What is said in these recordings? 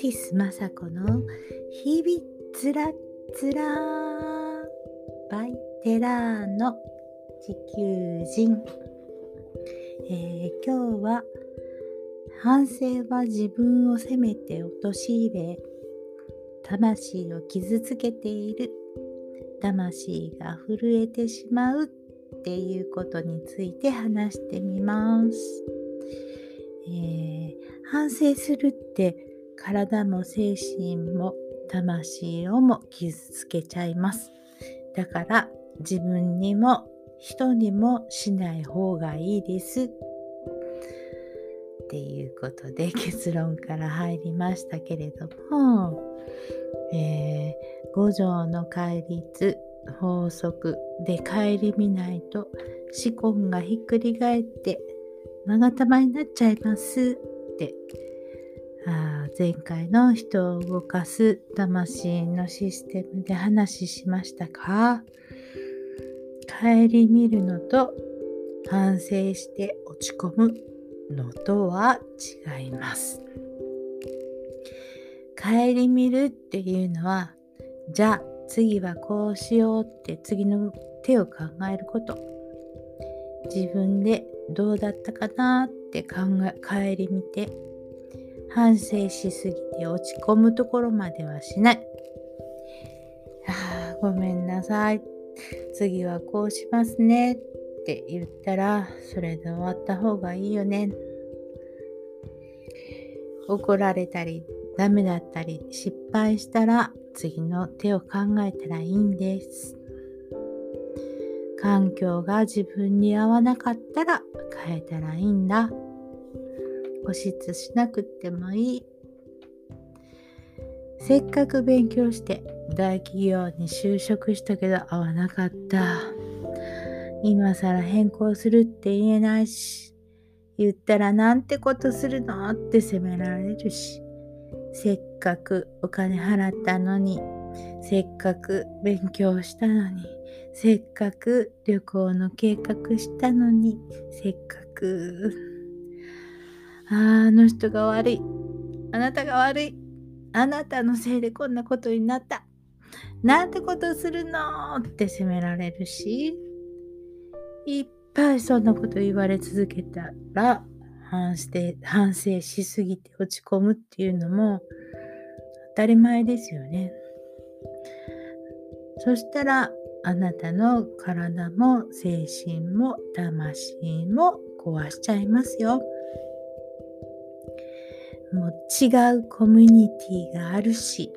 ティス雅子の日々つらつらバイテラーの地球人、えー、今日は反省は自分を責めて陥れ魂を傷つけている魂が震えてしまうっていうことについて話してみます。えー、反省するって体も精神も魂をも傷つけちゃいます。だから自分にも人にもしない方がいいです。っていうことで 結論から入りましたけれども、えー、五条の戒律法則で顧みないと思考がひっくり返って勾玉になっちゃいますってあ前回の人を動かす魂のシステムで話しましたか？顧みるのと反省して落ち込むのとは違います。顧みるっていうのはじゃあ次はこうしようって次の手を考えること。自分でどうだったかなって考え帰り見て。反省しすぎて落ち込むところまではしないあごめんなさい次はこうしますねって言ったらそれで終わった方がいいよね怒られたりダメだったり失敗したら次の手を考えたらいいんです。環境が自分に合わなかったら変えたらいいんだ。固執しなくてもいい。せっかく勉強して大企業に就職したけど合わなかった。今更変更するって言えないし、言ったらなんてことするのって責められるし。せっかくお金払ったのに、せっかく勉強したのに、せっかく旅行の計画したのに、せっかく、ああの人が悪い。あなたが悪い。あなたのせいでこんなことになった。なんてことするのって責められるし、いっぱいそんなこと言われ続けたら、反省反省しすぎて落ち込むっていうのも当たり前ですよね。そしたらあなたの体も精神も魂も壊しちゃいますよ。もう違うコミュニティがあるし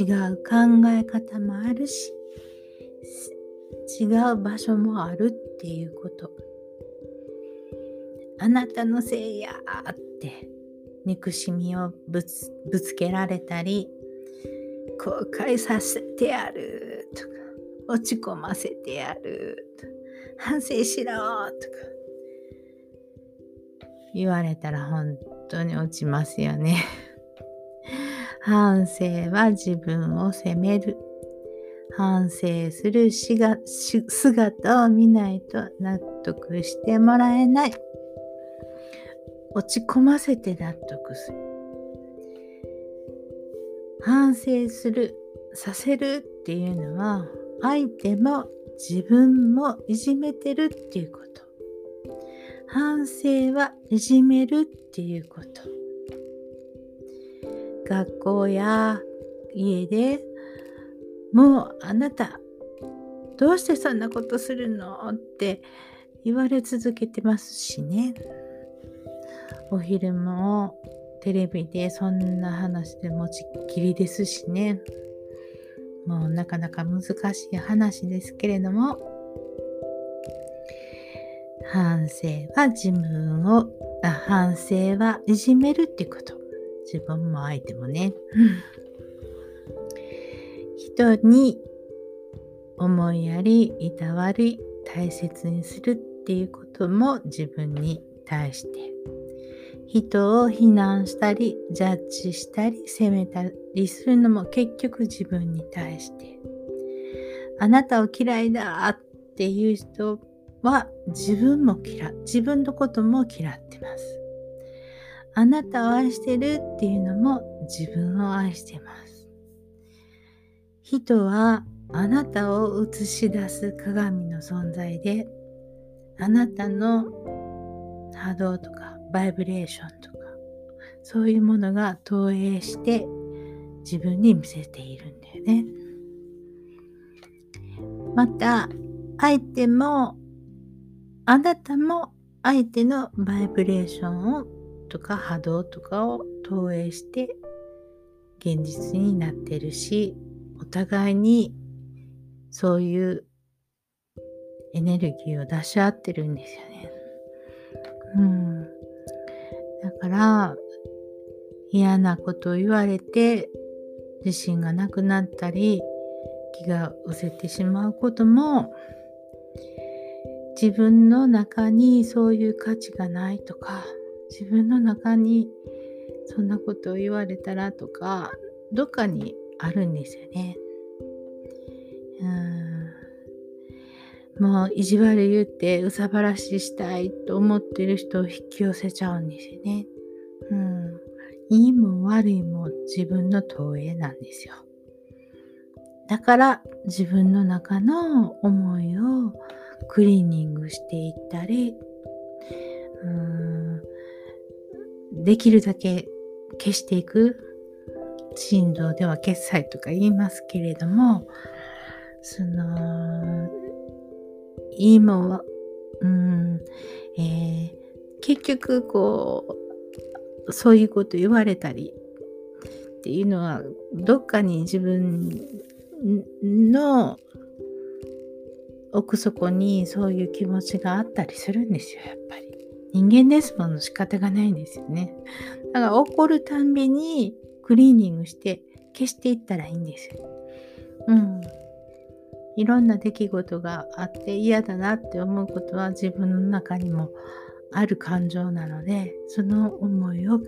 違う考え方もあるし違う場所もあるっていうこと。あなたのせいやって憎しみをぶつぶつけられたり後悔させてやるとか落ち込ませてやるとか反省しろとか言われたら本当に落ちますよね。反省は自分を責める。反省する姿を見ないと納得してもらえない。落ち込ませて納得する反省するさせるっていうのは相手も自分もいじめてるっていうこと反省はいじめるっていうこと学校や家でもうあなたどうしてそんなことするのって言われ続けてますしね。お昼もテレビでそんな話でもちっきりですしね。もうなかなか難しい話ですけれども、反省は自分を、あ反省はいじめるってこと。自分も相手もね。人に思いやり、いたわり、大切にするっていうことも自分に対して人を非難したりジャッジしたり責めたりするのも結局自分に対してあなたを嫌いだっていう人は自分も嫌自分のことも嫌ってますあなたを愛してるっていうのも自分を愛してます。人はあなたを映し出す鏡の存在で、あなたの波動とかバイブレーションとか、そういうものが投影して自分に見せているんだよね。また、相手も、あなたも相手のバイブレーションをとか波動とかを投影して現実になってるし、お互いにそういうエネルギーを出し合ってるんですよね。うん。だから、嫌なことを言われて自信がなくなったり気が失せてしまうことも自分の中にそういう価値がないとか自分の中にそんなことを言われたらとかどっかにあるんですよね。うんもう意地悪言ってうさばらししたいと思ってる人を引き寄せちゃうんですよね。うん、いいも悪いも自分の投影なんですよ。だから自分の中の思いをクリーニングしていったり、うーんできるだけ消していく。振動では決済とか言いますけれども、その、いいもは、うん、えー、結局こう、そういうこと言われたりっていうのは、どっかに自分の奥底にそういう気持ちがあったりするんですよ、やっぱり。人間ですもの仕方がないんですよね。だから怒るたんびにクリーニングして消していったらいいんですよ。うん。いろんな出来事があって嫌だなって思うことは自分の中にもある感情なので、その思いを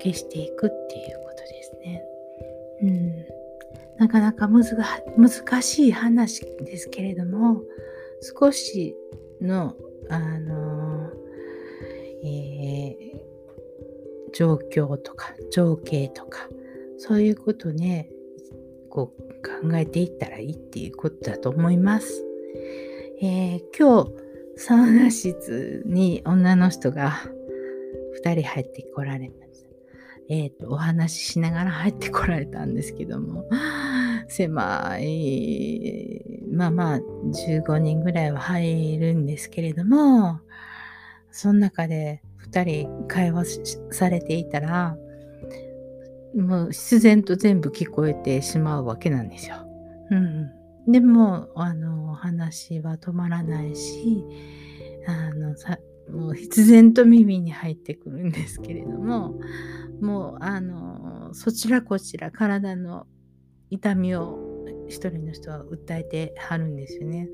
消していくっていうことですね。うん。なかなか難しい話ですけれども、少しの、あのえー、状況とか情景とか、そういうことね、こう考えていったらいいっていうことだと思います。えー、今日、サウナ室に女の人が2人入ってこられました。えっ、ー、と、お話ししながら入ってこられたんですけども、狭い、まあまあ、15人ぐらいは入るんですけれども、その中で2人会話されていたら、もう自然と全部聞こえてしまうわけなんですよ。うん。でも、あの、話は止まらないし、あの、さもう必然と耳に入ってくるんですけれども、もう、あの、そちらこちら体の痛みを一人の人は訴えてはるんですよね。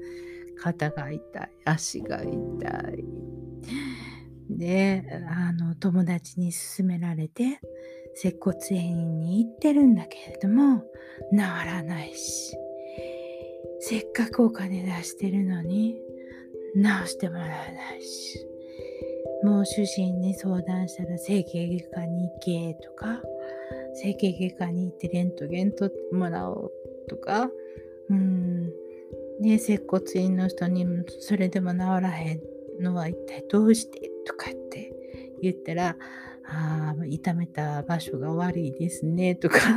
肩が痛い、足が痛い。で、あの、友達に勧められて、接骨院に行ってるんだけれども、治らないし、せっかくお金出してるのに、治してもらえないし、もう主人に相談したら整形外科に行けとか、整形外科に行ってレントゲン取ってもらおうとか、うん、ね、接骨院の人にそれでも治らへんのは一体どうしてとかって言ったら、ああ、痛めた場所が悪いですね、とか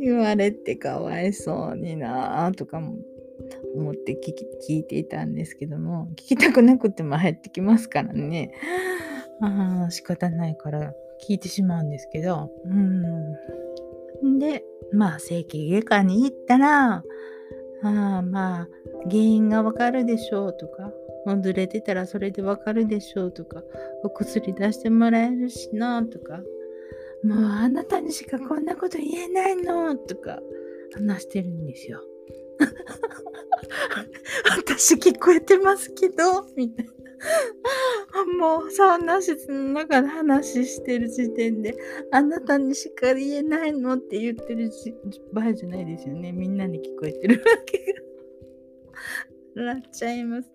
言われてかわいそうになとかも思って聞き聞いていたんですけども、聞きたくなくても入ってきますからね。あ、仕方ないから聞いてしまうんですけど、うん。で、まあ、整形外科に行ったら、ああまあ、原因がわかるでしょうとか、もうずれてたらそれでわかるでしょうとか、お薬出してもらえるしなとか、もうあなたにしかこんなこと言えないのとか話してるんですよ。私聞こえてますけどみたいな。もうサウナ室の中で話してる時点で、あなたにしか言えないのって言ってる場合じゃないですよね。みんなに聞こえてるわけが。なっちゃいます。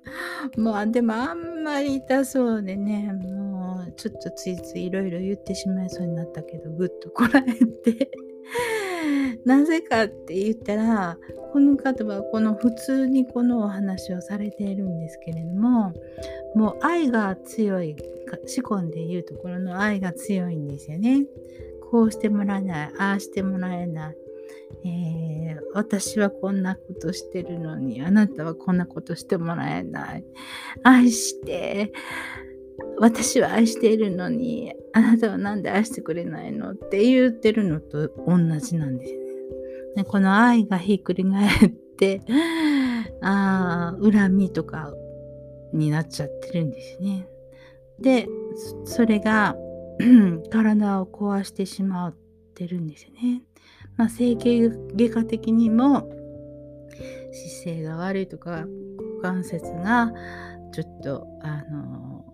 もう、でもあんまり痛そうでね、ももちょっとついついいろいろ言ってしまいそうになったけどぐっとこらえてなぜかって言ったらこの方はこの普通にこのお話をされているんですけれどももう愛が強い仕込んで言うところの愛が強いんですよね。こうしてもらえないああしてもらえない、えー、私はこんなことしてるのにあなたはこんなことしてもらえない愛して私は愛しているのにあなたは何で愛してくれないのって言ってるのと同じなんですよね。この愛がひっくり返ってあ恨みとかになっちゃってるんですね。でそれが 体を壊してしまってるんですよね。まあ、整形外科的にも姿勢が悪いとか股関節がちょっとあの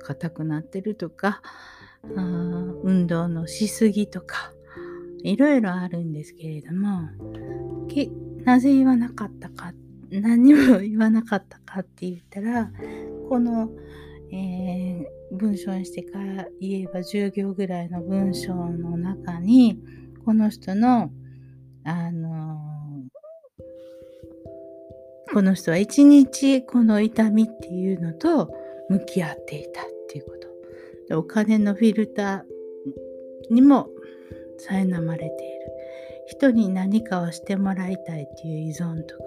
硬くなってるとか運動のしすぎとかいろいろあるんですけれどもなぜ言わなかったか何も言わなかったかって言ったらこの、えー、文章にしてから言えば10行ぐらいの文章の中にこの人のあのこの人は一日この痛みっていうのと向き合っていたっていうこと。お金のフィルターにも苛まれている。人に何かをしてもらいたいっていう依存とか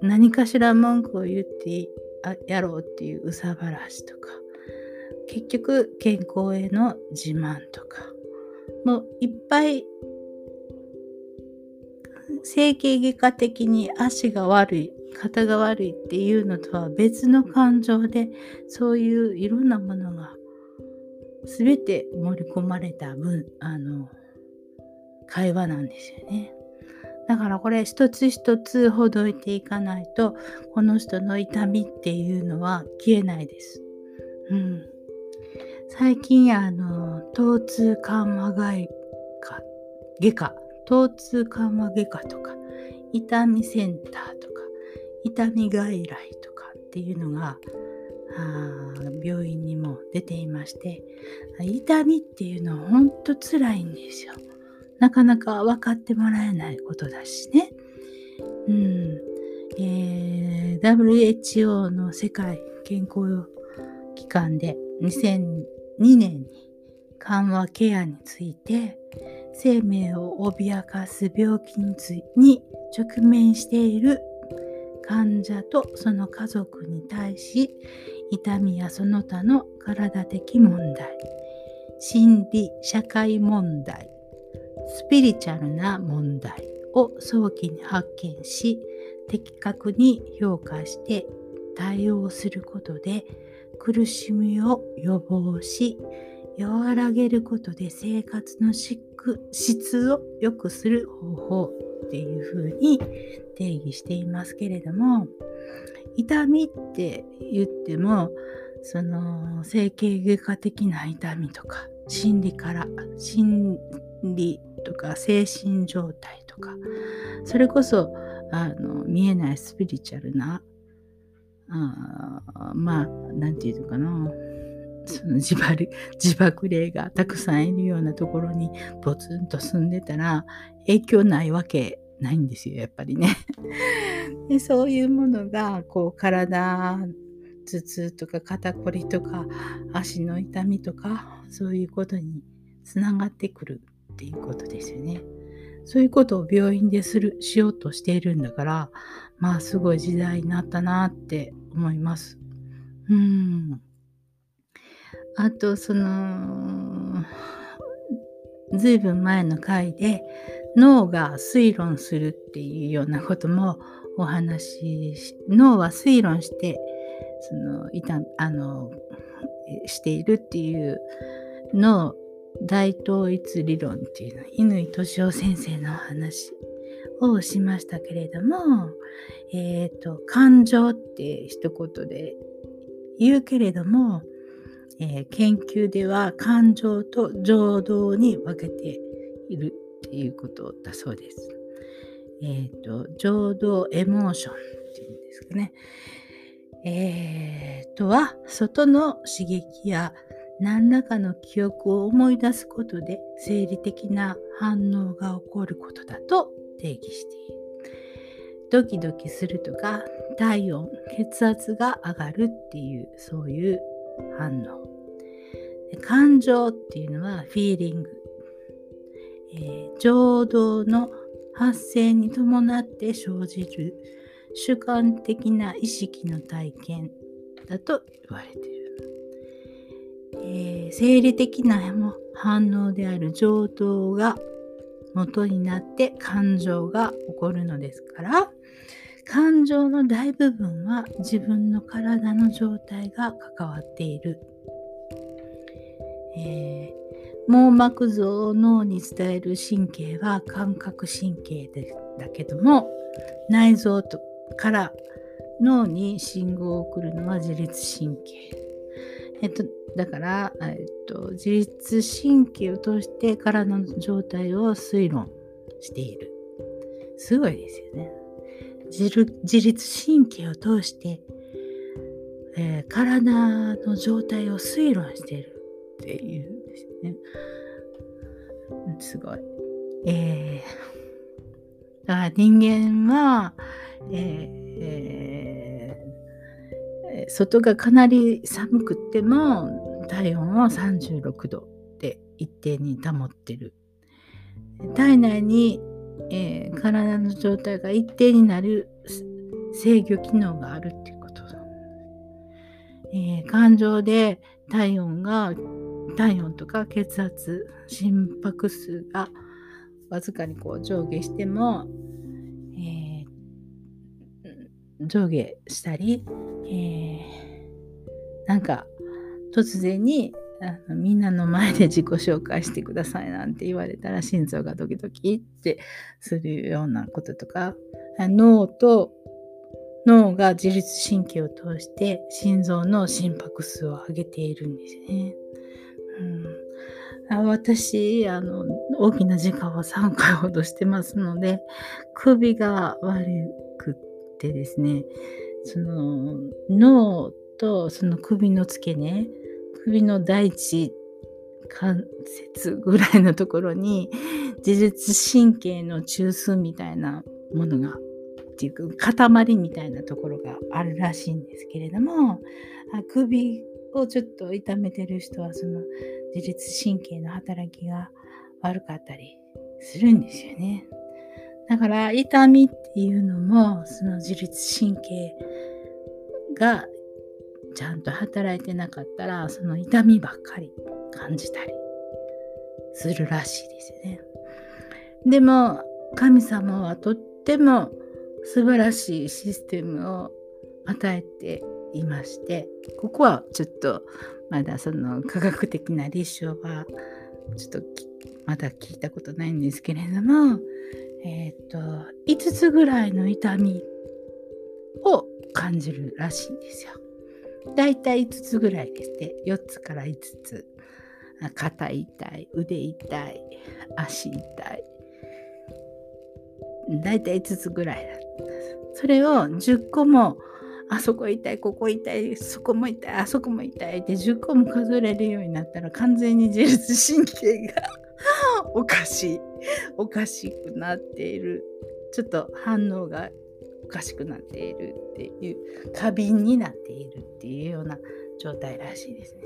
何かしら文句を言ってやろうっていう憂さ晴らしとか結局健康への自慢とかもういっぱい整形外科的に足が悪い肩が悪いっていうのとは別の感情でそういういろんなものが全て盛り込まれた分あの会話なんですよね。だからこれ一つ一つほどいていかないとこの人の痛みっていうのは消えないです。うん。最近あの疼痛緩和外科外科疼痛緩和外科とか痛みセンターとか痛み外来とかっていうのが病院にも出ていまして痛みっていうのは本当辛いんですよ。なかなか分かってもらえないことだしね。うん。えー、WHO の世界健康機関で2002年に緩和ケアについて生命を脅かす病気に直面している患者とその家族に対し痛みやその他の体的問題。心理社会問題。スピリチュアルな問題を早期に発見し的確に評価して対応することで苦しみを予防し和らげることで生活の質を良くする方法っていうふうに定義していますけれども痛みって言ってもその整形外科的な痛みとか心理から心理とか精神状態とかそれこそあの見えないスピリチュアルなあまあ何て言うのかなその自爆自爆霊がたくさんいるようなところにポツンと住んでたら影響ないわけないんですよやっぱりねでそういうものがこう体頭痛とか肩こりとか足の痛みとかそういうことにつながってくるっていうことですよね。そういうことを病院でするしようとしているんだからまあすごい時代になったなって思います。うん。あとそのずいぶん前の回で脳が推論するっていうようなこともお話し脳は推論してそのいたあのしているっていう脳大統一理論っていうのは乾敏夫先生のお話をしましたけれども、えっ、ー、と感情って一言で言うけれども、えー、研究では感情と情動に分けている。っていうことだそうです。えっ、ー、と情動エモーションっていうんですかね。えー、とは外の刺激や何らかの記憶を思い出すことで生理的な反応が起こることだと定義している。ドキドキするとか体温血圧が上がるっていうそういう反応感情っていうのはフィーリング、えー、情動の発生に伴って生じる主観的な意識の体験だと言われている、えー、生理的な反応である情動が元になって感情が起こるのですから感情の大部分は自分の体の状態が関わっている、え、網膜像を脳に伝える神経は感覚神経でだけども内臓とから脳に信号を送るのは自律神経。えっと、だから、えっと、自律神経を通して体の状態を推論している。すごいですよね。自律神経を通して、えー、体の状態を推論しているっていうね。すごい。えー、だから人間は、えーえー、外がかなり寒くても体温を36度で一定に保ってる体内に、えー、体の状態が一定になる制御機能があるっていうことえー、感情で体温が体温とか血圧心拍数がわずかにこう上下してもえ上下したり、えー、なんか突然にあのみんなの前で自己紹介してくださいなんて言われたら心臓がドキドキってするようなこととか脳と脳が自律神経を通して心臓の心拍数を上げているんですね。うん、私あの大きな時間を3回ほどしてますので首が悪くってですねその脳とその首の付け根首の第一関節ぐらいのところに自律神経の中枢みたいなものがっていうか塊みたいなところがあるらしいんですけれども首をちょっと痛めてる人はその自律神経の働きが悪かったりするんですよね。だから痛みっていうのもその自律神経がちゃんと働いてなかったらその痛みばっかり感じたりするらしいですね。でも神様はとっても素晴らしいシステムを与えていましてここはちょっとまだその科学的な立証はちょっとまだ聞いたことないんですけれどもえっ、ー、と5つぐらいの痛みを感じるらしいんですよ。だいたい5つぐらいですね。4つから5つ。肩痛い、腕痛い、足痛い。だいたい5つぐらいだそれを10個もあそこ痛い、ここ痛い、そこも痛い、あそこも痛いって10個も数えるようになったら完全に自律神経が おかしい。おかしくなっているちょっと反応がおかしくなっているっていう過敏になっているっていうような状態らしいですね。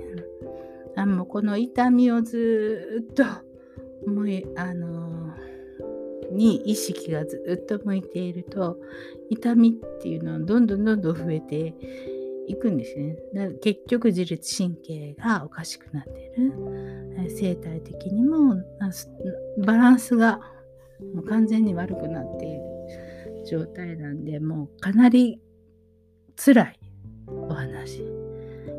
あもうこの痛みをずっと思いあのに意識がずっと向いていると痛みっていうのはどんどんどんどん増えていくんですね。だ結局自律神経がおかしくなっている。生態的にもバランスがもう完全に悪くなっている状態なんでもうかなり辛いお話。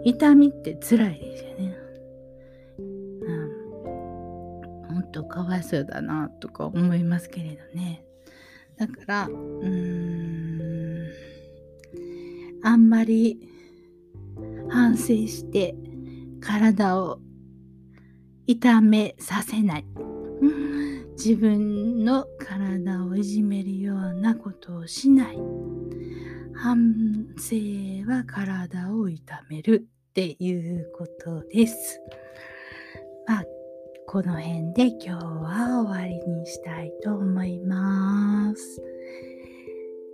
痛みって辛いですよね。本当かわいそうだなとか思いますけれどね。だからうーんあんまり反省して体を痛めさせない。自分の体をいじめるようなことをしない。反省は体を痛めるっていうことです。まあ、この辺で今日は終わりにしたいと思います。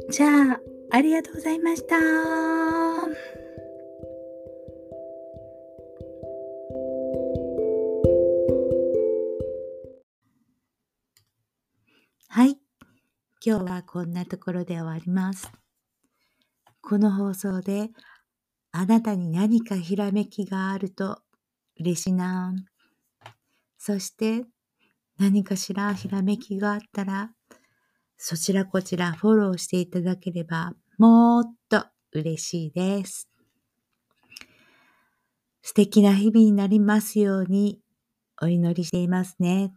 じゃあ、ありがとうございました。はい。今日はこんなところで終わります。この放送であなたに何かひらめきがあると嬉しいな。そして何かしらひらめきがあったらそちらこちらフォローしていただければもっと嬉しいです。素敵な日々になりますようにお祈りしていますね。